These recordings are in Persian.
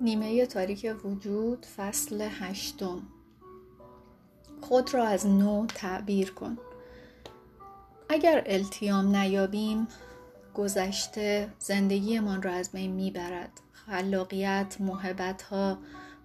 نیمه تاریک وجود فصل هشتم. خود را از نو تعبیر کن. اگر التیام نیابیم گذشته زندگیمان را از بین می‌برد. خلاقیت محبت ها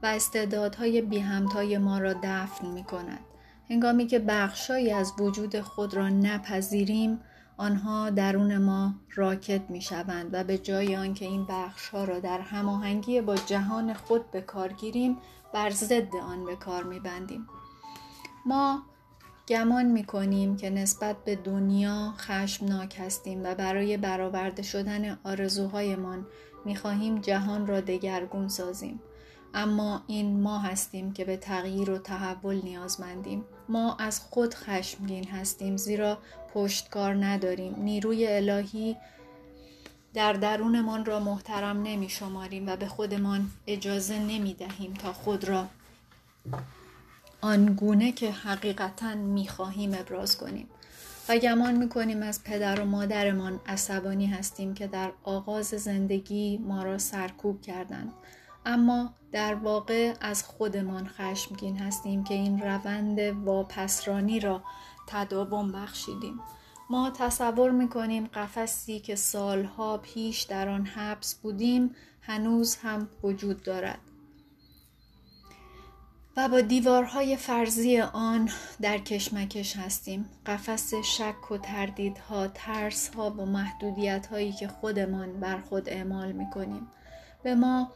و استعدادهای بی همتای ما را دفن می کند. هنگامی که بخشایی از وجود خود را نپذیریم آنها درون ما راکت می شوند و به جای آنکه این بخش ها را در هماهنگی با جهان خود به کار گیریم بر ضد آن به کار می بندیم. ما گمان می کنیم که نسبت به دنیا خشمناک هستیم و برای برآورده شدن آرزوهایمان می خواهیم جهان را دگرگون سازیم. اما این ما هستیم که به تغییر و تحول نیازمندیم ما از خود خشمگین هستیم زیرا پشتکار نداریم. نیروی الهی در درونمان را محترم نمی شماریم و به خودمان اجازه نمی دهیم تا خود را آنگونه که حقیقتا می خواهیم ابراز کنیم. و گمان می کنیم از پدر و مادرمان عصبانی هستیم که در آغاز زندگی ما را سرکوب کردند. اما در واقع از خودمان خشمگین هستیم که این روند واپسرانی را تداوم بخشیدیم. ما تصور می‌کنیم قفسی که سالها پیش در آن حبس بودیم هنوز هم وجود دارد. و با دیوارهای فرضی آن در کشمکش هستیم. قفس شک و تردیدها ترسها و محدودیت هایی که خودمان بر خود اعمال می‌کنیم. به ما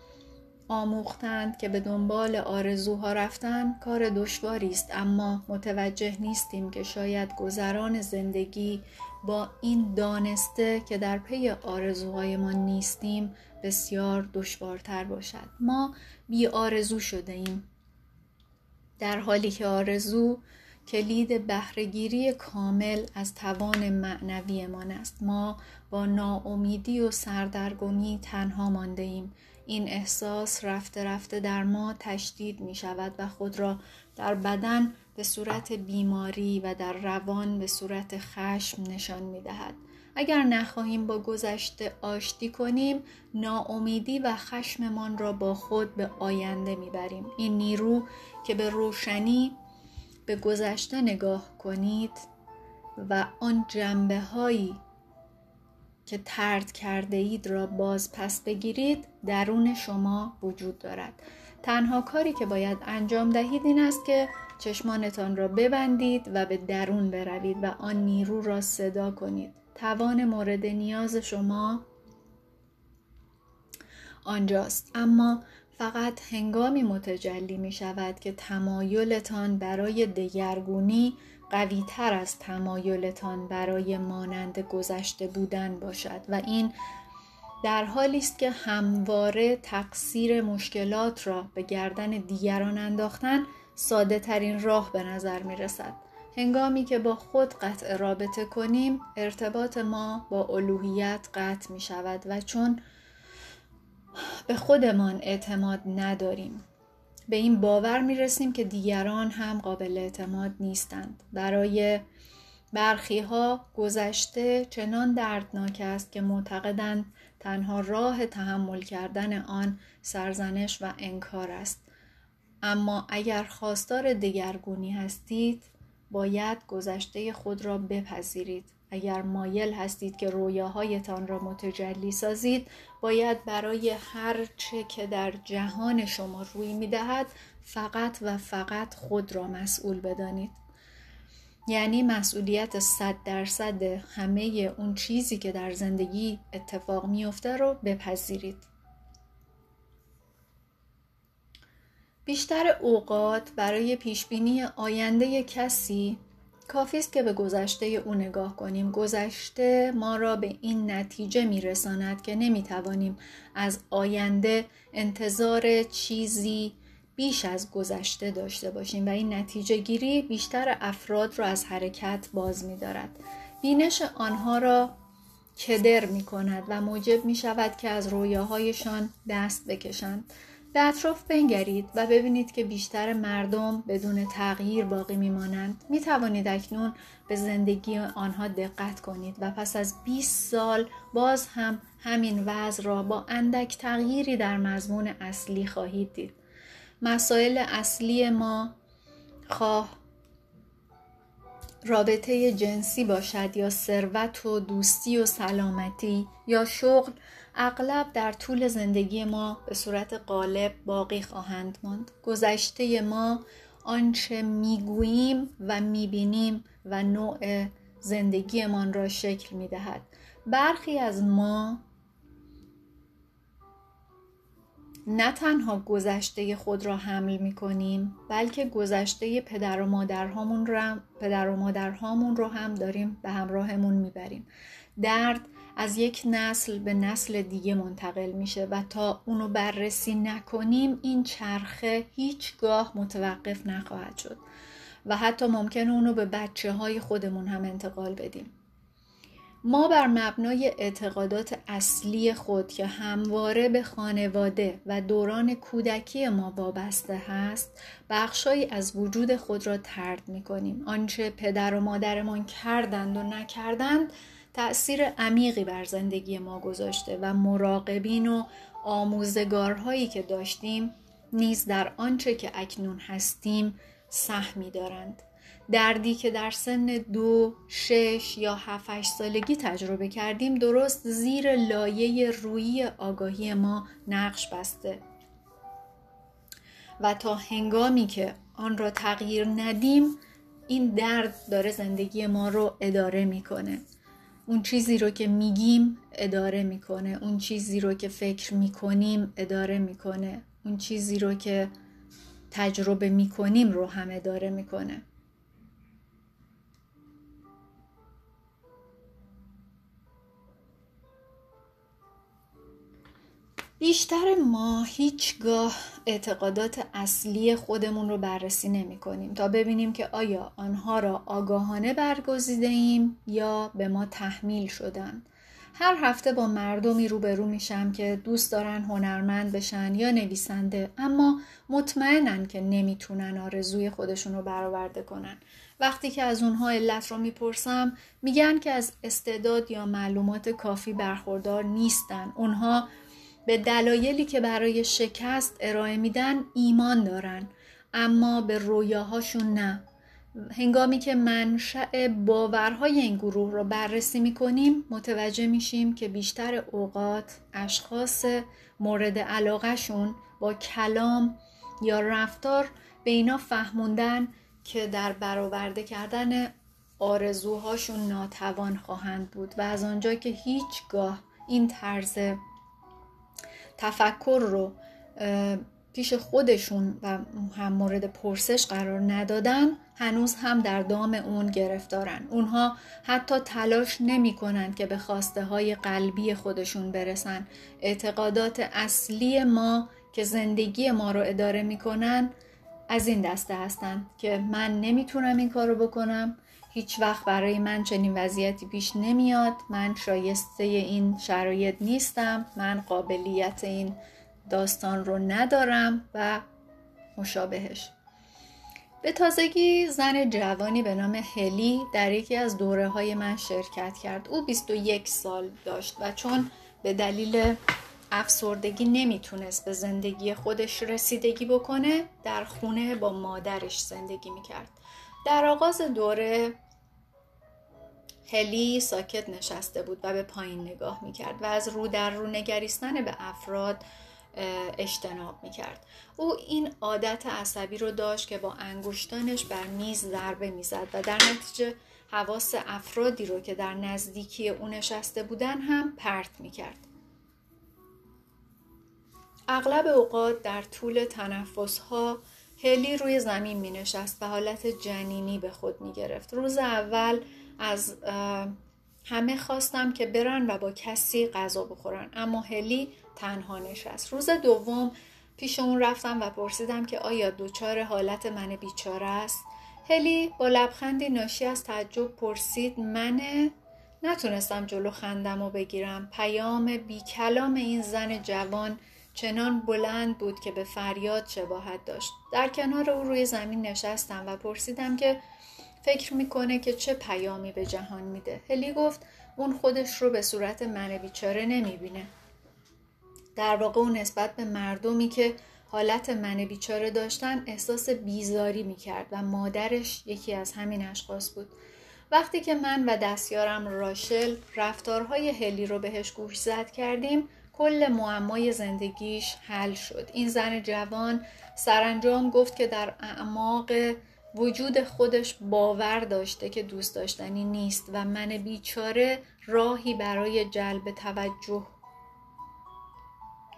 آموختند که به دنبال آرزوها رفتن کار دشواری است اما متوجه نیستیم که شاید گذران زندگی با این دانسته که در پی آرزوهایمان نیستیم بسیار دشوارتر باشد. ما بی آرزو شده ایم در حالی که آرزو کلید بهرهگیری کامل از توان معنویمان است. ما با ناامیدی و سردرگمی تنها مانده ایم. این احساس رفته رفته در ما تشدید می شود و خود را در بدن به صورت بیماری و در روان به صورت خشم نشان می دهد. اگر نخواهیم با گذشته آشتی کنیم ناامیدی و خشممان را با خود به آینده می‌بریم این نیرو که به روشنی به گذشته نگاه کنید و آن جنبه هایی که ترد کرده اید را باز پس بگیرید درون شما وجود دارد. تنها کاری که باید انجام دهید این است که چشمانتان را ببندید و به درون بروید و آن نیرو را صدا کنید. توان مورد نیاز شما آنجاست. اما فقط هنگامی متجلی می شود که تمایلتان برای دگرگونی قوی تر از تمایلتان برای مانند گذشته بودن باشد و این در حالی است که همواره تقصیر مشکلات را به گردن دیگران انداختن ساده ترین راه به نظر می رسد. هنگامی که با خود قطع رابطه کنیم ارتباط ما با الوهیت قطع می شود و چون به خودمان اعتماد نداریم به این باور می رسیم که دیگران هم قابل اعتماد نیستند. برای برخی ها گذشته چنان دردناک است که معتقدند تنها راه تحمل کردن آن سرزنش و انکار است. اما اگر خواستار دگرگونی هستید باید گذشته خود را بپذیرید. اگر مایل هستید که رویاهایتان را متجلی سازید باید برای هر چه که در جهان شما روی می دهد فقط و فقط خود را مسئول بدانید. یعنی مسئولیت صد درصد همه اون چیزی که در زندگی اتفاق میافته رو بپذیرید. بیشتر اوقات برای پیشبینی آینده کسی کافی است که به گذشته او نگاه کنیم گذشته ما را به این نتیجه میرساند که نمی‌توانیم از آینده انتظار چیزی بیش از گذشته داشته باشیم و این نتیجه گیری بیشتر افراد را از حرکت باز می دارد. بینش آنها را کدر می کند و موجب می شود که از رویاهایشان دست بکشند به اطراف بنگرید و ببینید که بیشتر مردم بدون تغییر باقی میمانند. می توانید اکنون به زندگی آنها دقت کنید و پس از 20 سال باز هم همین وضع را با اندک تغییری در مضمون اصلی خواهید دید. مسائل اصلی ما خواه رابطه جنسی باشد یا ثروت و دوستی و سلامتی یا شغل اغلب در طول زندگی ما به صورت غالب باقی خواهند ماند. گذشته ما آنچه می‌گوییم و می‌بینیم و نوع زندگیمان را شکل می‌دهد. برخی از ما نه تنها گذشته خود را حمل می کنیم بلکه گذشته پدر و مادرهامون را پدر و مادرهامون رو هم داریم به همراهمون می‌بریم. درد از یک نسل به نسل دیگه منتقل میشه و تا اونو بررسی نکنیم این چرخه هیچگاه متوقف نخواهد شد و حتی ممکن اونو به بچه های خودمون هم انتقال بدیم. ما بر مبنای اعتقادات اصلی خود که همواره به خانواده و دوران کودکی ما وابسته هست بخشهایی از وجود خود را ترد می کنیم آنچه پدر و مادرمان کردند و نکردند تأثیر عمیقی بر زندگی ما گذاشته و مراقبین و آموزگارهایی که داشتیم نیز در آنچه که اکنون هستیم سهمی دارند. دردی که در سن دو، شش یا هفت سالگی تجربه کردیم درست زیر لایه روی آگاهی ما نقش بسته. و تا هنگامی که آن را تغییر ندیم این درد داره زندگی ما رو اداره می‌کنه. اون چیزی رو که میگیم اداره می‌کنه اون چیزی رو که فکر می‌کنیم اداره می‌کنه اون چیزی رو که تجربه می‌کنیم رو هم اداره می‌کنه. بیشتر ما هیچگاه اعتقادات اصلی خودمون رو بررسی نمی کنیم تا ببینیم که آیا آنها را آگاهانه برگزیده ایم یا به ما تحمیل شدن. هر هفته با مردمی روبرو میشم که دوست دارن هنرمند بشن یا نویسنده اما مطمئنن که نمی‌تونن آرزوی خودشون رو برآورده کنن. وقتی که از اونها علت رو می‌پرسم میگن که از استعداد یا معلومات کافی برخوردار نیستن. اونها به دلایلی که برای شکست ارائه میدن ایمان دارن اما به رویاهاشون نه. هنگامی که منشأ باورهای این گروه رو بررسی می‌کنیم متوجه میشیم که بیشتر اوقات اشخاص مورد علاقهشون با کلام یا رفتار به اینا فهموندن که در برآورده کردن آرزوهاشون ناتوان خواهند بود و از آنجا که هیچگاه این طرز تفکر رو پیش خودشون و هم مورد پرسش قرار ندادن هنوز هم در دام اون گرفتارن. اونها حتی تلاش نمی کنند که به خواسته های قلبی خودشون برسن. اعتقادات اصلی ما که زندگی ما رو اداره می‌کنن از این دسته هستند که من نمی‌تونم این کارو بکنم. هیچ وقت برای من چنین وضعیتی پیش نمیاد. من شایسته این شرایط نیستم. من قابلیت این داستان رو ندارم و مشابهش. به تازگی زن جوانی به نام هلی در یکی از دوره های من شرکت کرد. او 21 سال داشت و چون به دلیل افسردگی نمی‌تونست به زندگی خودش رسیدگی بکنه در خونه با مادرش زندگی می‌کرد. در آغاز دوره هلی ساکت نشسته بود و به پایین نگاه می‌کرد و از رو در رو نگریستن به افراد اجتناب می‌کرد. او این عادت عصبی رو داشت که با انگشتانش بر میز ضربه می‌زد و در نتیجه حواس افرادی رو که در نزدیکی او نشسته بودن هم پرت می‌کرد. اغلب اوقات در طول تنفس ها هلی روی زمین می نشست و حالت جنینی به خود می گرفت. روز اول از همه خواستم که برن و با کسی غذا بخورن اما هلی تنها نشست. روز دوم پیش اون رفتم و پرسیدم که آیا دچار حالت من بیچاره است؟ هلی با لبخندی ناشی از تعجب پرسید منه؟ نتونستم جلو خندم و بگیرم پیام بی کلام این زن جوان چنان بلند بود که به فریاد شباهت داشت. در کنار او روی زمین نشستم و پرسیدم که فکر می‌کنه که چه پیامی به جهان میده. هلی گفت اون خودش رو به صورت من بیچاره نمی‌بینه. در واقع اون نسبت به مردمی که حالت من بیچاره داشتن احساس بیزاری می‌کرد و مادرش یکی از همین اشخاص بود. وقتی که من و دستیارم راشل رفتارهای هلی رو بهش گوش زد کردیم کل معمای زندگیش حل شد. این زن جوان سرانجام گفت که در اعماق وجود خودش باور داشته که دوست داشتنی نیست و من بیچاره راهی برای جلب توجه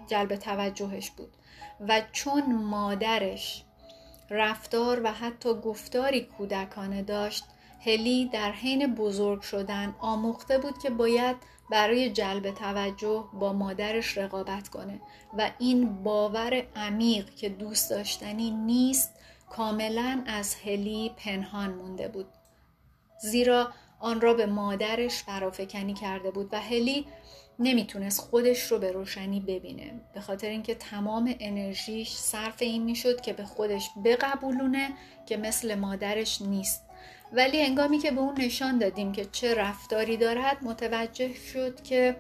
جلب توجهش بود. و چون مادرش رفتار و حتی گفتاری کودکانه داشت هلی در حین بزرگ شدن آموخته بود که باید برای جلب توجه با مادرش رقابت کنه و این باور عمیق که دوست داشتنی نیست کاملا از هلی پنهان مونده بود. زیرا آن را به مادرش فرافکنی کرده بود و هلی نمی‌تونست خودش رو به روشنی ببینه. به خاطر اینکه تمام انرژیش صرف این می‌شد که به خودش بقبولونه که مثل مادرش نیست. ولی انگامی که به اون نشان دادیم که چه رفتاری دارد متوجه شد که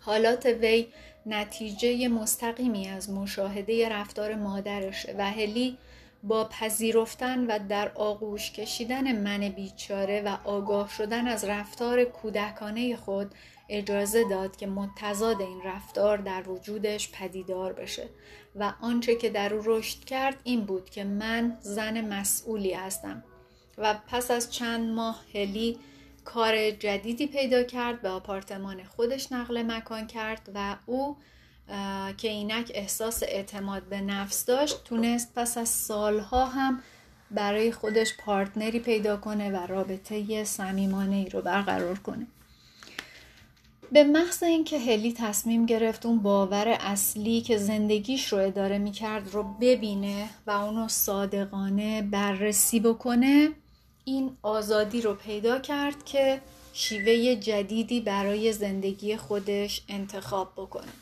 حالات وی نتیجه مستقیمی از مشاهده رفتار مادرشه و هلی با پذیرفتن و در آغوش کشیدن من بیچاره و آگاه شدن از رفتار کودکانه خود اجازه داد که متضاد این رفتار در وجودش پدیدار بشه و آنچه که در او رشد کرد این بود که من زن مسئولی هستم. و پس از چند ماه هلی کار جدیدی پیدا کرد به آپارتمان خودش نقل مکان کرد و او که اینک احساس اعتماد به نفس داشت تونست پس از سالها هم برای خودش پارتنری پیدا کنه و رابطه صمیمانه ای رو برقرار کنه. به محض اینکه هلی تصمیم گرفت اون باور اصلی که زندگیش رو اداره می‌کرد رو ببینه و اونو صادقانه بررسی بکنه این آزادی رو پیدا کرد که شیوه جدیدی برای زندگی خودش انتخاب بکنه.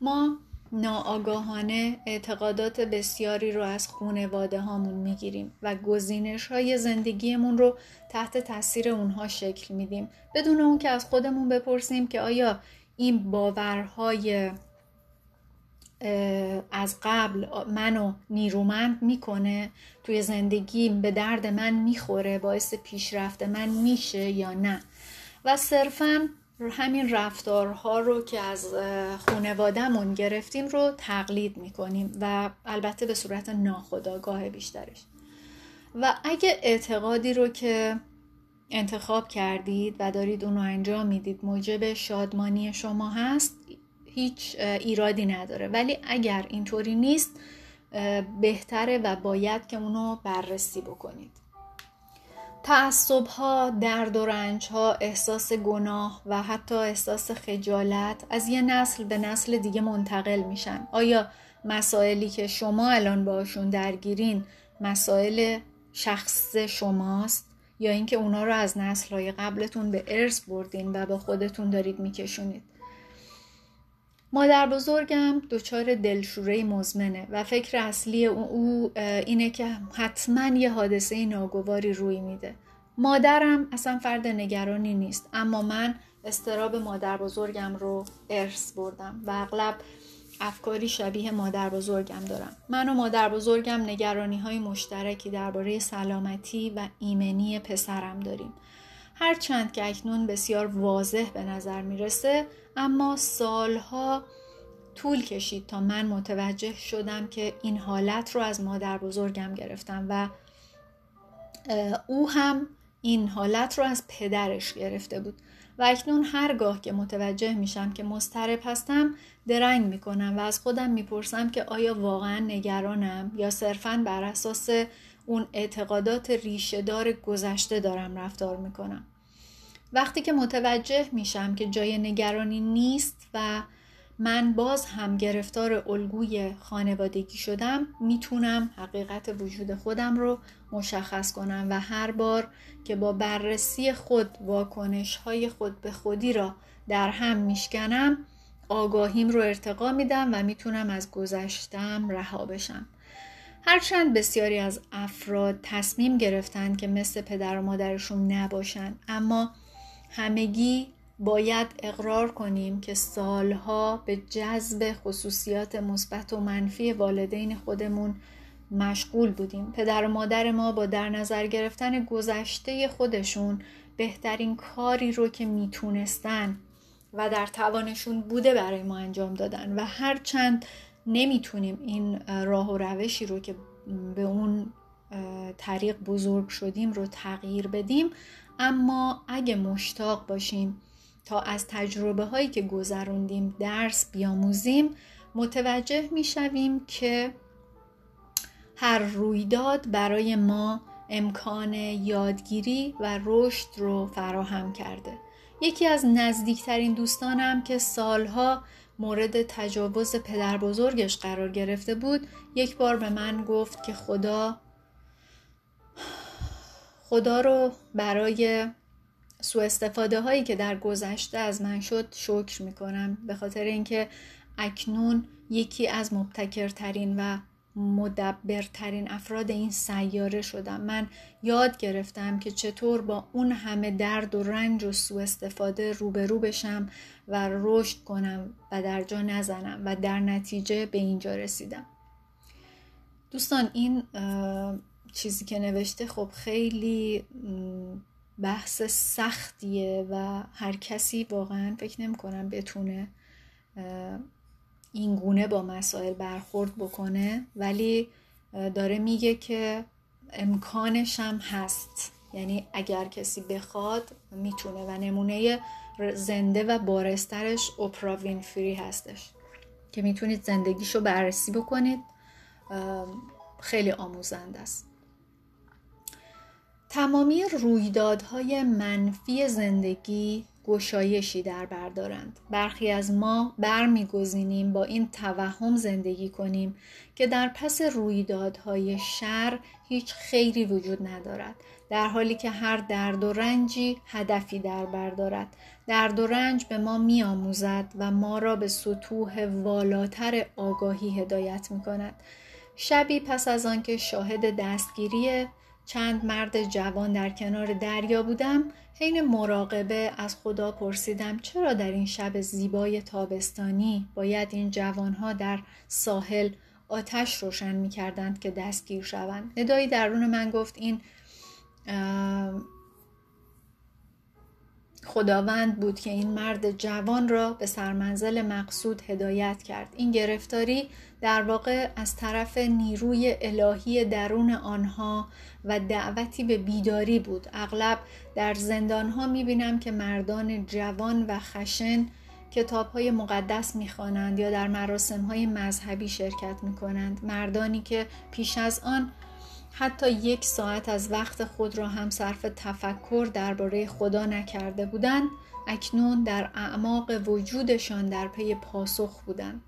ما ناآگاهانه اعتقادات بسیاری رو از خونواده هامون می‌گیریم و گزینش های زندگیمون رو تحت تاثیر اونها شکل میدیم. بدون اون که از خودمون بپرسیم که آیا این باورهای از قبل منو نیرومند می‌کنه توی زندگیم به درد من می‌خوره باعث پیشرفت من میشه یا نه. و صرفا همین رفتارها رو که از خونوادهمون گرفتیم رو تقلید می‌کنیم و البته به صورت ناخودآگاه بیشترش. و اگه اعتقادی رو که انتخاب کردید و دارید اون رو انجام می‌دید موجب شادمانی شما هست هیچ ایرادی نداره ولی اگر اینطوری نیست بهتره و باید که اونو بررسی بکنید تعصب ها، درد و رنج ها، احساس گناه و حتی احساس خجالت از یه نسل به نسل دیگه منتقل میشن. آیا مسائلی که شما الان باشون درگیرین مسائل شخص شماست یا اینکه اونا رو از نسل های قبلتون به ارث بردین و با خودتون دارید میکشونید؟ مادر بزرگم دچار دلشوره مزمنه و فکر اصلی او اینه که حتما یه حادثه ناگواری روی میده. مادرم اصلا فرد نگرانی نیست اما من استراب مادر بزرگم رو ارث بردم و اغلب افکاری شبیه مادر بزرگم دارم. من و مادر بزرگم نگرانی های مشترکی درباره سلامتی و ایمنی پسرم داریم. هرچند که اکنون بسیار واضح به نظر می‌رسه اما سالها طول کشید تا من متوجه شدم که این حالت رو از مادر بزرگم گرفتم و او هم این حالت رو از پدرش گرفته بود. و اکنون هرگاه که متوجه میشم که مضطرب هستم درنگ می‌کنم و از خودم می‌پرسم که آیا واقعا نگرانم یا صرفا بر اساس اون اعتقادات ریشهدار گذشته دارم رفتار می‌کنم. وقتی که متوجه میشم که جای نگرانی نیست و من باز هم گرفتار الگوی خانوادگی شدم می‌تونم حقیقت وجود خودم رو مشخص کنم و هر بار که با بررسی خود واکنش های خود به خودی را در هم میشکنم آگاهیم رو ارتقا میدم و می‌تونم از گذشتم رها بشم. هرچند بسیاری از افراد تصمیم گرفتن که مثل پدر و مادرشون نباشن اما همگی باید اقرار کنیم که سالها به جذب خصوصیات مثبت و منفی والدین خودمون مشغول بودیم. پدر و مادر ما با در نظر گرفتن گذشته خودشون بهترین کاری رو که می‌تونستن و در توانشون بوده برای ما انجام دادن و هرچند نمی‌تونیم این راه و روشی رو که به اون طریق بزرگ شدیم رو تغییر بدیم اما اگه مشتاق باشیم تا از تجربه هایی که گذروندیم درس بیاموزیم متوجه می‌شویم که هر رویداد برای ما امکان یادگیری و رشد رو فراهم کرده. یکی از نزدیکترین دوستانم که سالها مورد تجاوز پدر بزرگش قرار گرفته بود یک بار به من گفت که خدا خدا رو برای سوء استفاده هایی که در گذشته از من شد شکر می کنم به خاطر اینکه اکنون یکی از مبتکرترین و مدبرترین افراد این سیاره شدم. من یاد گرفتم که چطور با اون همه درد و رنج و سوء استفاده روبرو بشم و رشد کنم و در جا نزنم و در نتیجه به اینجا رسیدم. دوستان این چیزی که نوشته خب خیلی بحث سختیه و هر کسی واقعا فکر نمی کنم بتونه این گونه با مسائل برخورد بکنه ولی داره میگه که امکانش هم هست. یعنی اگر کسی بخواد می‌تونه و نمونه زنده و بارسترش اپرا وینفری هستش. که می‌تونید زندگیشو بررسی بکنید خیلی آموزنده است. تمامی رویدادهای منفی زندگی گشایشی در بردارند برخی از ما برمیگزینیم با این توهم زندگی کنیم که در پس رویدادهای شر هیچ خیری وجود ندارد. در حالی که هر درد و رنجی هدفی در بردارد درد و رنج به ما میآموزد و ما را به سطوح والاتر آگاهی هدایت می کند شبی پس از آنکه شاهد دستگیری چند مرد جوان در کنار دریا بودم حین مراقبه از خدا پرسیدم چرا در این شب زیبای تابستانی باید این جوانها در ساحل آتش روشن می کردند که دستگیر شوند؟ ندایی درون من گفت این خداوند بود که این مرد جوان را به سرمنزل مقصود هدایت کرد. این گرفتاری در واقع از طرف نیروی الهی درون آنها و دعوتی به بیداری بود. اغلب در زندانها می‌بینم که مردان جوان و خشن کتاب های مقدس می‌خوانند یا در مراسم های مذهبی شرکت می‌کنند. مردانی که پیش از آن حتی یک ساعت از وقت خود را هم صرف تفکر درباره خدا نکرده بودند اکنون در اعماق وجودشان در پی پاسخ بودند.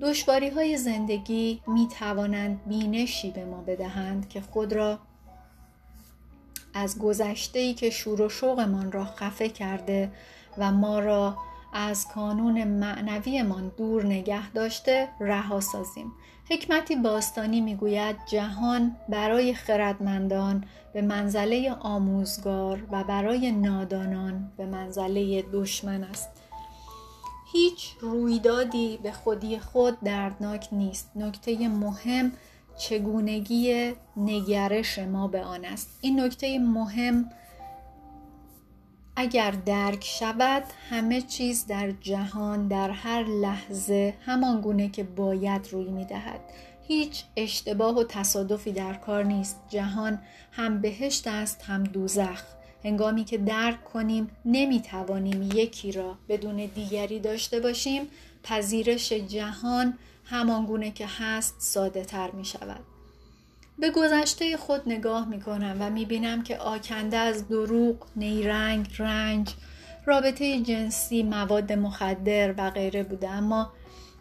دشواری های زندگی می توانند بینشی به ما بدهند که خود را از گذشته ای که شور و شوقمان را خفه کرده و ما را از کانون معنویمان دور نگه داشته رها سازیم. حکمتی باستانی می‌گوید جهان برای خردمندان به منزله آموزگار و برای نادانان به منزله دشمن است. هیچ رویدادی به خودی خود دردناک نیست. نکته مهم چگونگی نگرش ما به آن است. این نکته مهم اگر درک شود همه چیز در جهان در هر لحظه همان گونه که باید روی می دهد. هیچ اشتباه و تصادفی در کار نیست. جهان هم بهشت است هم دوزخ. هنگامی که درک کنیم نمی توانیم یکی را بدون دیگری داشته باشیم. پذیرش جهان همان گونه که هست ساده تر می شود به گذشته خود نگاه می کنم و می بینم که آکنده از دروغ، نیرنگ، رنج، رابطه جنسی، مواد مخدر و غیره بوده. اما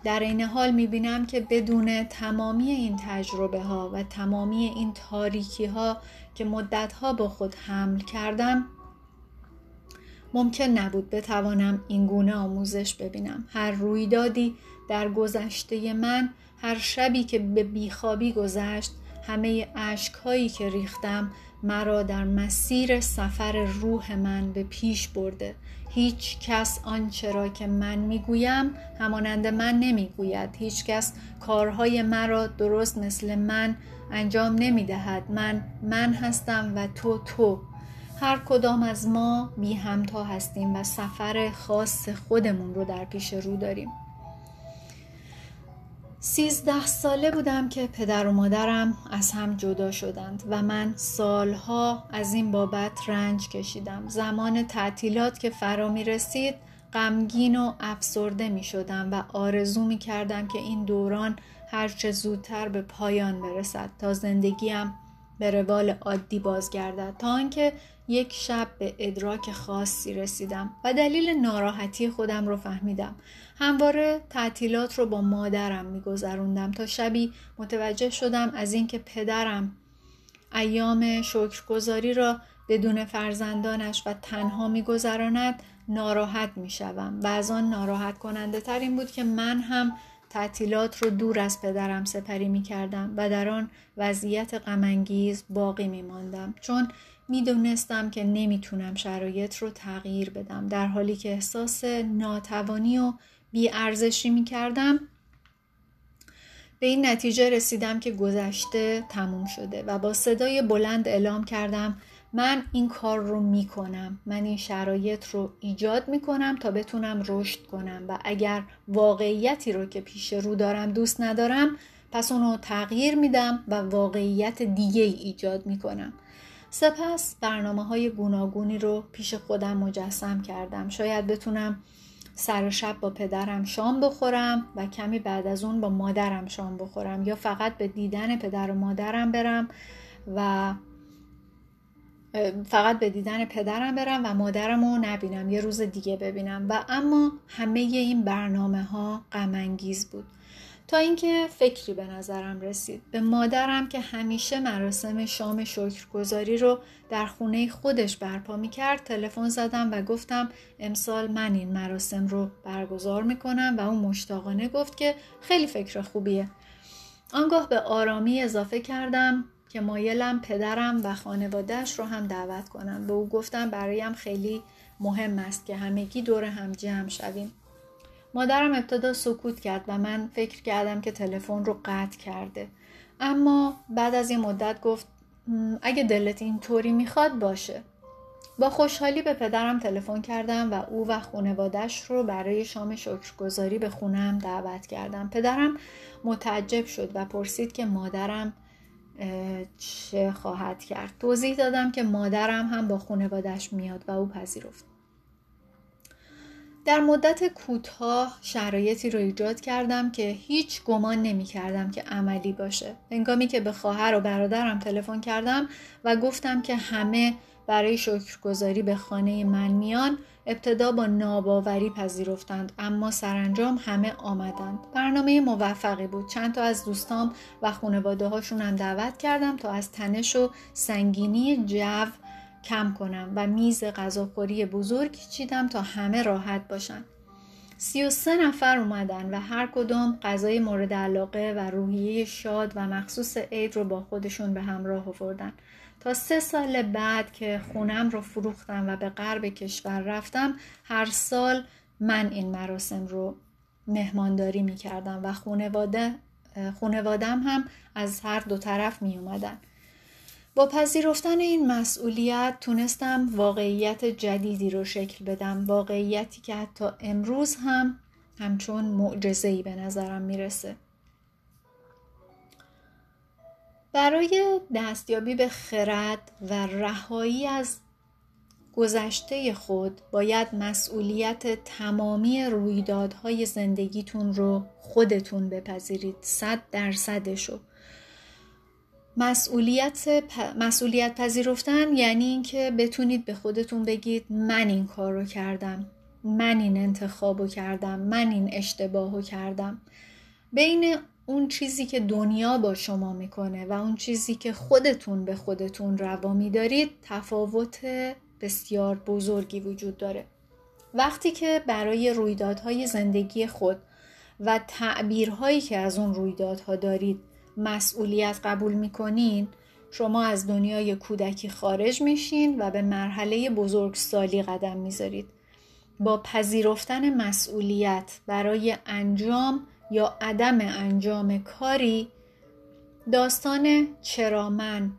در این حال می بینم که بدون تمامی این تجربه ها و تمامی این تاریکی ها که مدت ها با خود حمل کردم ممکن نبود بتوانم این گونه آموزش ببینم. هر رویدادی در گذشته من هر شبی که به بیخوابی گذشت همه هایی که ریختم مرا در مسیر سفر روح من به پیش برده. هیچ کس آنچه را که من می‌گویم همانند من نمی‌گوید. هیچ کس کارهای مرا درست مثل من انجام نمی‌دهد. من من هستم و تو تو. هر کدام از ما بی همتا هستیم و سفر خاص خودمون رو در پیش رو داریم. سیزده ساله بودم که پدر و مادرم از هم جدا شدند و من سالها از این بابت رنج کشیدم. زمان تعطیلات که فرا می رسید غمگین و افسرده می شدم و آرزو می کردم که این دوران هرچه زودتر به پایان برسد تا زندگیم به روال عادی بازگردد. تا آنکه یک شب به ادراک خاصی رسیدم و دلیل ناراحتی خودم رو فهمیدم. همواره تعطیلات رو با مادرم میگذروندم تا شبی متوجه شدم از اینکه پدرم ایام شکرگزاری را بدون فرزندانش و تنها میگذراند ناراحت می‌شوم و از آن ناراحت کننده تر این بود که من هم تعطیلات رو دور از پدرم سپری می کردم و در آن وضعیت غمانگیز باقی می ماندم چون می‌دونستم که نمی‌تونم شرایط رو تغییر بدم در حالی که احساس ناتوانی و بیارزشی می‌کردم. به این نتیجه رسیدم که گذشته تموم شده و با صدای بلند اعلام کردم من این کار رو می‌کنم. من این شرایط رو ایجاد می‌کنم تا بتونم رشد کنم و اگر واقعیتی رو که پیش رو دارم دوست ندارم پس اونو تغییر میدم و واقعیت دیگه ای ایجاد می‌کنم. سپس برنامه های گوناگونی رو پیش خودم مجسم کردم. شاید بتونم سر شب با پدرم شام بخورم و کمی بعد از اون با مادرم شام بخورم یا فقط به دیدن پدر و مادرم برم و فقط به دیدن پدرم برم و مادرم رو نبینم یه روز دیگه ببینم. و اما همه این برنامه ها بود. تا اینکه فکری به نظرم رسید. به مادرم که همیشه مراسم شام شکرگزاری رو در خونه خودش برپا می کرد تلفن زدم و گفتم امسال من این مراسم رو برگزار می کنم و اون مشتاقانه گفت که خیلی فکر خوبیه. آنگاه به آرامی اضافه کردم که مایلم پدرم و خانوادهش رو هم دعوت کنم. به او گفتم برایم خیلی مهم است که همگی دور هم جمع شویم. مادرم ابتدا سکوت کرد و من فکر کردم که تلفن رو قطع کرده. اما بعد از یه مدت گفت اگه دلت اینطوری می‌خواد باشه. با خوشحالی به پدرم تلفن کردم و او و خانوادش رو برای شام شکرگزاری به خونم دعوت کردم. پدرم متعجب شد و پرسید که مادرم چه خواهد کرد. توضیح دادم که مادرم هم با خانوادش میاد و او پذیرفت. در مدت کوتاه شرایطی رو ایجاد کردم که هیچ گمان نمی کردم که عملی باشه. هنگامی که به خواهر و برادرم تلفن کردم و گفتم که همه برای شکرگزاری به خانه من میان ابتدا با ناباوری پذیرفتند اما سرانجام همه آمدند برنامه موفقی بود چند تا از دوستام و خانواده هاشون هم دعوت کردم تا از تنش و سنگینی جو کم کنم و میز غذاخوری بزرگی چیدم تا همه راحت باشن. سی و سه نفر اومدن و هر کدام غذای مورد علاقه و روحیه شاد و مخصوص عید رو با خودشون به همراه آوردن. تا سه سال بعد که خونم رو فروختم و به غرب کشور رفتم هر سال من این مراسم رو مهمانداری می کردم و خونواده خونوادم هم از هر دو طرف می اومدن. با پذیرفتن این مسئولیت تونستم واقعیت جدیدی رو شکل بدم. واقعیتی که حتی امروز هم همچون معجزه‌ای به نظرم می‌رسه. برای دستیابی به خرد و رهایی از گذشته خود باید مسئولیت تمامی رویدادهای زندگیتون رو خودتون بپذیرید. صد درصدشو. مسئولیت, مسئولیت پذیرفتن یعنی اینکه بتونید به خودتون بگید من این کار رو کردم من این انتخاب رو کردم من این اشتباه رو کردم. بین اون چیزی که دنیا با شما می‌کنه و اون چیزی که خودتون به خودتون روا میدارید تفاوت بسیار بزرگی وجود داره. وقتی که برای رویدادهای زندگی خود و تعبیرهایی که از اون رویدادها دارید مسئولیت قبول می‌کنین شما از دنیای کودکی خارج میشین و به مرحله بزرگسالی قدم می‌ذارید. با پذیرفتن مسئولیت برای انجام یا عدم انجام کاری داستان چرا من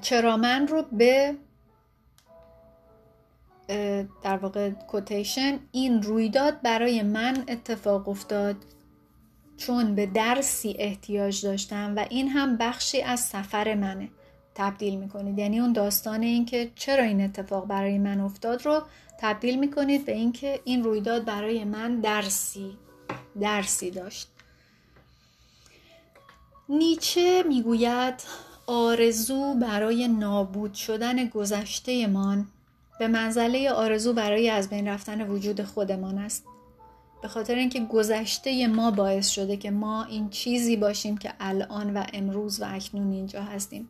چرا من رو به در واقع کوتیشن این رویداد برای من اتفاق افتاد چون به درسی احتیاج داشتم و این هم بخشی از سفر منه. تبدیل می‌کنید. یعنی اون داستان این که چرا این اتفاق برای من افتاد رو تبدیل می‌کنید به اینکه این رویداد برای من درسی درسی داشت. نیچه می‌گوید آرزو برای نابود شدن گذشتهمان به منزله آرزو برای از بین رفتن وجود خودمان است. به خاطر اینکه گذشته ما باعث شده که ما این چیزی باشیم که الان و امروز و اکنون اینجا هستیم.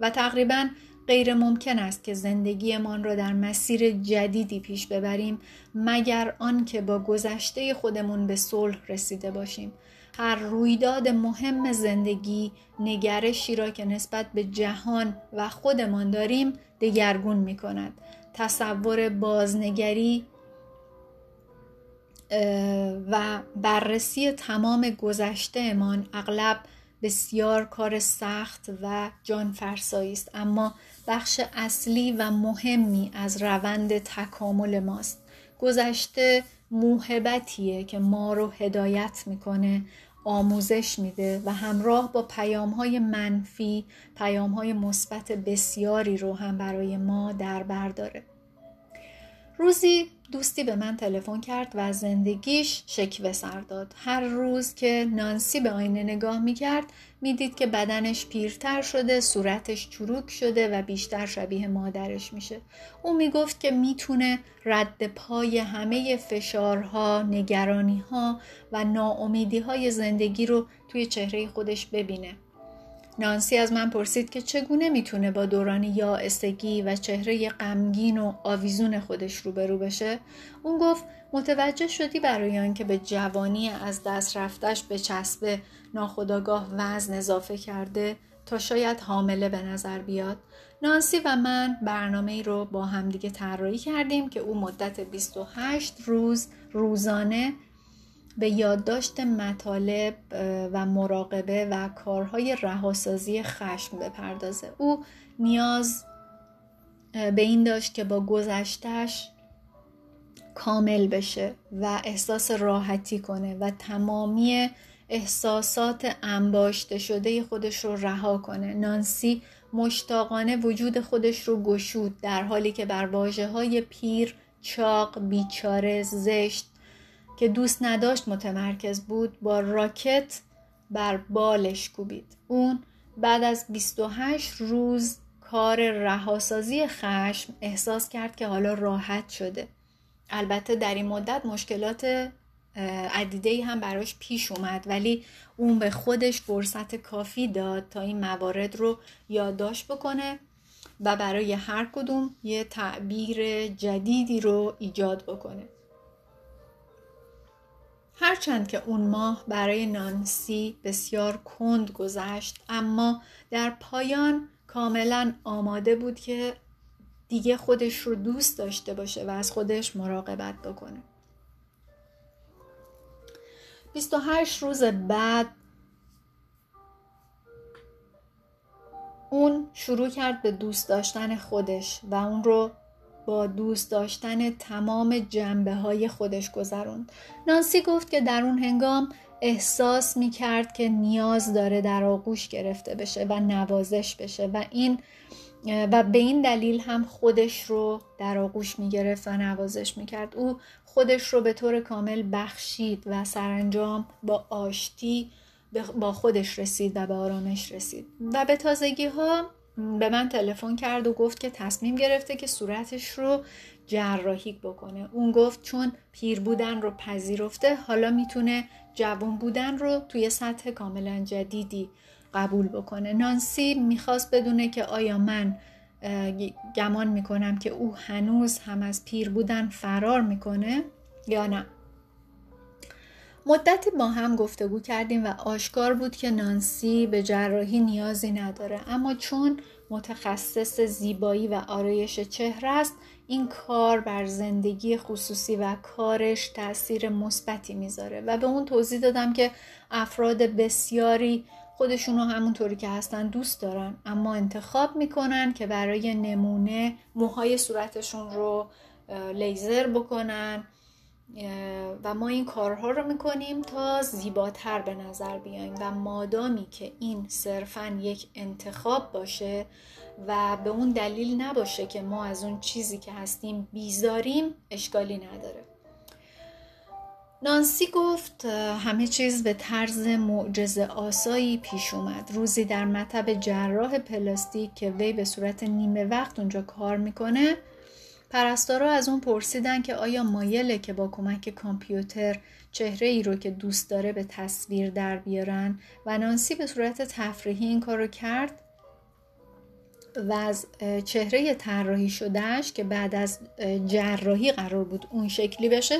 و تقریبا غیر ممکن است که زندگیمان را در مسیر جدیدی پیش ببریم مگر آنکه با گذشته خودمون به صلح رسیده باشیم. هر رویداد مهم زندگی نگرشی را که نسبت به جهان و خودمان داریم دگرگون می کند تصور بازنگری و بررسی تمام گذشتهمان اغلب بسیار کار سخت و جان فرسایی است. اما بخش اصلی و مهمی از روند تکامل ماست. گذشته موهبتیه که ما رو هدایت می‌کنه. آموزش میده و همراه با پیام های منفی پیام های مثبت بسیاری رو هم برای ما در بر داره. روزی دوستی به من تلفن کرد و زندگیش شکوه سر داد. هر روز که نانسی به آینه نگاه می‌کرد می‌دید که بدنش پیرتر شده صورتش چروک شده و بیشتر شبیه مادرش میشه. او می‌گفت که می‌تونه رد پای همه فشارها نگرانیها و ناامیدی های زندگی رو توی چهره خودش ببینه. نانسی از من پرسید که چگونه می‌تونه با دوران یائسگی و چهره غمگین و آویزون خودش روبرو بشه؟ اون گفت متوجه شدی برای آنکه به جوانی از دست رفتش به چسب ناخداگاه وزن اضافه کرده تا شاید حامله به نظر بیاد؟ نانسی و من برنامه رو با همدیگه طراحی کردیم که او مدت 28 روز روزانه به یادداشت مطالب و مراقبه و کارهای رهاسازی خشم بپردازه. او نیاز به این داشت که با گذشتش کامل بشه و احساس راحتی کنه و تمامی احساسات انباشته شده خودش رو رها کنه. نانسی مشتاقانه وجود خودش رو گشود در حالی که بر واجه های پیر چاق بیچاره زشت که دوست نداشت متمرکز بود با راکت بر بالش کوبید. اون بعد از 28 روز کار رهاسازی خشم احساس کرد که حالا راحت شده. البته در این مدت مشکلات عدیده هم براش پیش اومد ولی اون به خودش فرصت کافی داد تا این موارد رو یادداشت بکنه و برای هر کدوم یه تعبیر جدیدی رو ایجاد بکنه. هرچند که اون ماه برای نانسی بسیار کند گذشت اما در پایان کاملا آماده بود که دیگه خودش رو دوست داشته باشه و از خودش مراقبت بکنه. 28 روز بعد اون شروع کرد به دوست داشتن خودش و اون رو با دوست داشتن تمام جنبه های خودش گذروند. نانسی گفت که در اون هنگام احساس می کرد که نیاز داره در آغوش گرفته بشه و نوازش بشه و این و به این دلیل هم خودش رو در آغوش می گرفت و نوازش می کرد. او خودش رو به طور کامل بخشید و سرانجام با آشتی با خودش رسید و به آرامش رسید و به تازگی ها به من تلفن کرد و گفت که تصمیم گرفته که صورتش رو جراحی بکنه. اون گفت چون پیر بودن رو پذیرفته حالا می‌تونه جوان بودن رو توی سطح کاملا جدیدی قبول بکنه. نانسی می‌خواست بدونه که آیا من گمان می‌کنم که او هنوز هم از پیر بودن فرار می‌کنه یا نه. مدتی با هم گفتگو کردیم و آشکار بود که نانسی به جراحی نیازی نداره. اما چون متخصص زیبایی و آرایش چهره است این کار بر زندگی خصوصی و کارش تاثیر مثبتی می‌ذاره و به اون توضیح دادم که افراد بسیاری خودشون رو همونطوری که هستن دوست دارن اما انتخاب می‌کنن که برای نمونه موهای صورتشون رو لیزر بکنن. و ما این کارها رو می‌کنیم تا زیباتر به نظر بیایم و مادامی که این صرفا یک انتخاب باشه و به اون دلیل نباشه که ما از اون چیزی که هستیم بیزاریم اشکالی نداره. نانسی گفت همه چیز به طرز معجز آسایی پیش اومد. روزی در مطب جراح پلاستیک که وی به صورت نیمه وقت اونجا کار می‌کنه پرستارا از اون پرسیدن که آیا مایله که با کمک کامپیوتر چهره ای رو که دوست داره به تصویر در بیارن و نانسی به صورت تفریحی این کار کرد و از چهره طراحی شدهش که بعد از جراحی قرار بود اون شکلی بشه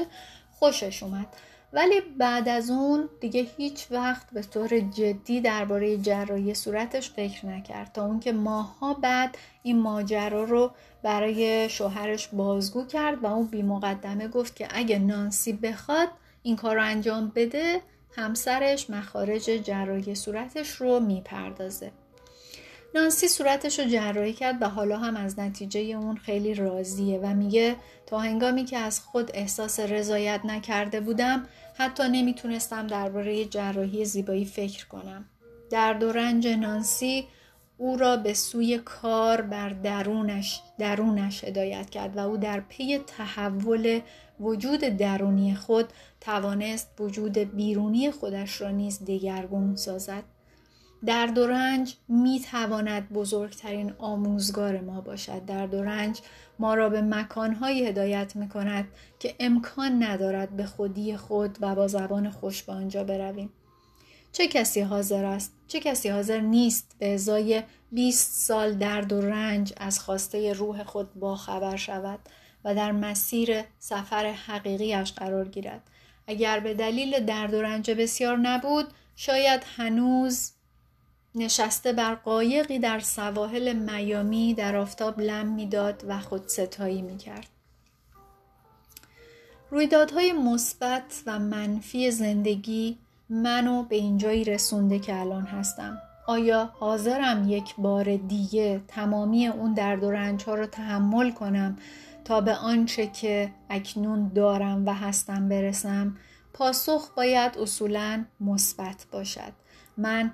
خوشش اومد. ولی بعد از اون دیگه هیچ وقت به طور جدی درباره جراحی صورتش فکر نکرد تا اون که ماها بعد این ماجرا رو برای شوهرش بازگو کرد و اون بی مقدمه گفت که اگه نانسی بخواد این کار رو انجام بده همسرش مخارج جراحی صورتش رو می‌پردازه. نانسی صورتش رو جراحی کرد و حالا هم از نتیجه اون خیلی راضیه و میگه تا هنگامی که از خود احساس رضایت نکرده بودم حتی نمی‌تونستم درباره جراحی زیبایی فکر کنم. درد و رنج نانسی او را به سوی کار بر درونش, درونش هدایت کرد و او در پی تحول وجود درونی خود توانست وجود بیرونی خودش را نیز دگرگون سازد. درد و رنج می تواند بزرگترین آموزگار ما باشد. درد و رنج ما را به مکانهایی هدایت می کند که امکان ندارد به خودی خود و با زبان خوش به آنجا برویم. چه کسی حاضر است چه کسی حاضر نیست به ازای 20 سال درد و رنج از خواسته روح خود باخبر شود و در مسیر سفر حقیقیش قرار گیرد اگر به دلیل درد و رنج بسیار نبود شاید هنوز نشسته بر قایقی در سواحل میامی در آفتاب لم می‌داد و خود ستایی می کرد. رویدادهای مثبت و منفی زندگی منو به اینجایی رسونده که الان هستم. آیا حاضرم یک بار دیگه تمامی اون درد و رنج ها رو تحمل کنم تا به آنچه که اکنون دارم و هستم برسم؟ پاسخ باید اصولا مثبت باشد. من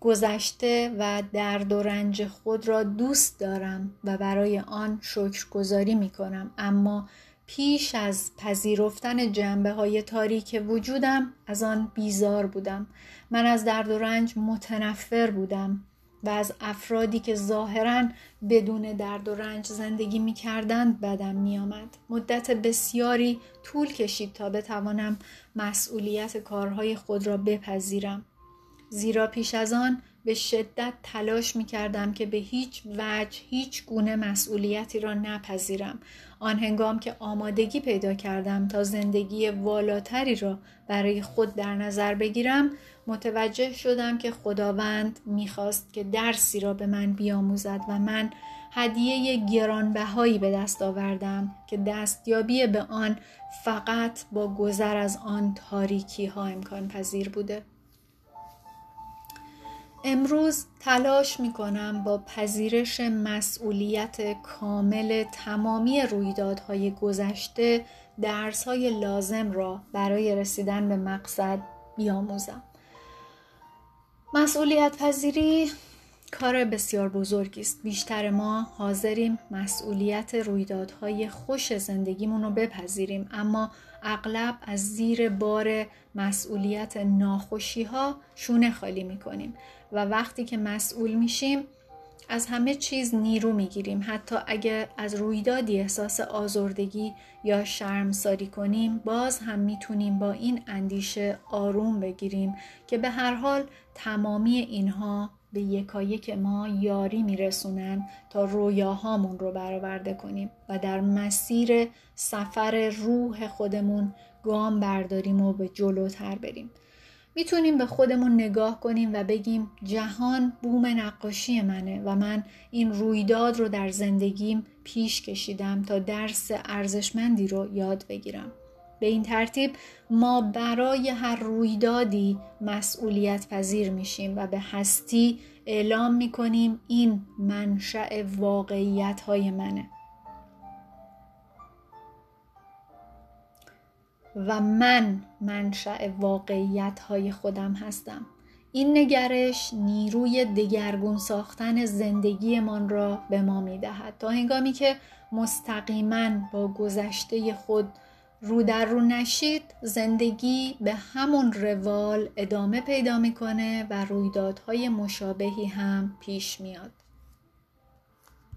گذشته و درد و رنج خود را دوست دارم و برای آن شکرگزاری می کنم اما پیش از پذیرفتن جنبه های تاریک وجودم از آن بیزار بودم من از درد و رنج متنفر بودم و از افرادی که ظاهرا بدون درد و رنج زندگی می کردند بدم می آمد. مدت بسیاری طول کشید تا بتوانم مسئولیت کارهای خود را بپذیرم زیرا پیش از آن به شدت تلاش می کردم که به هیچ وجه هیچ گونه مسئولیتی را نپذیرم. آن هنگام که آمادگی پیدا کردم تا زندگی والاتری را برای خود در نظر بگیرم متوجه شدم که خداوند می‌خواست که درسی را به من بیاموزد و من هدیه گرانبهایی به دست آوردم که دستیابی به آن فقط با گذر از آن تاریکی ها امکان پذیر بوده. امروز تلاش می کنم با پذیرش مسئولیت کامل تمامی رویدادهای گذشته درسهای لازم را برای رسیدن به مقصد بیاموزم. مسئولیت پذیری کار بسیار بزرگی است. بیشتر ما حاضریم مسئولیت رویدادهای خوش زندگیمون رو بپذیریم اما اغلب از زیر بار مسئولیت ناخوشی ها شونه خالی می کنیم و وقتی که مسئول میشیم از همه چیز نیرو می‌گیریم. حتی اگه از رویدادی احساس آزردگی یا شرمساری کنیم باز هم می‌تونیم با این اندیشه آروم بگیریم که به هر حال تمامی اینها به یکایک ما یاری میرسونن تا رویاهامون رو برآورده کنیم و در مسیر سفر روح خودمون گام برداریم و به جلوتر بریم. می‌تونیم به خودمون نگاه کنیم و بگیم جهان بوم نقاشی منه و من این رویداد رو در زندگیم پیش کشیدم تا درس ارزشمندی رو یاد بگیرم. به این ترتیب ما برای هر رویدادی مسئولیت پذیر میشیم و به هستی اعلام می‌کنیم این منشأ واقعیت های منه. و من منشأ واقعیت های خودم هستم. این نگرش نیروی دگرگون ساختن زندگیمان را به ما می دهد تا هنگامی که مستقیما با گذشته خود رو در رو نشید زندگی به همون روال ادامه پیدا می‌کنه و رویدادهای مشابهی هم پیش میاد.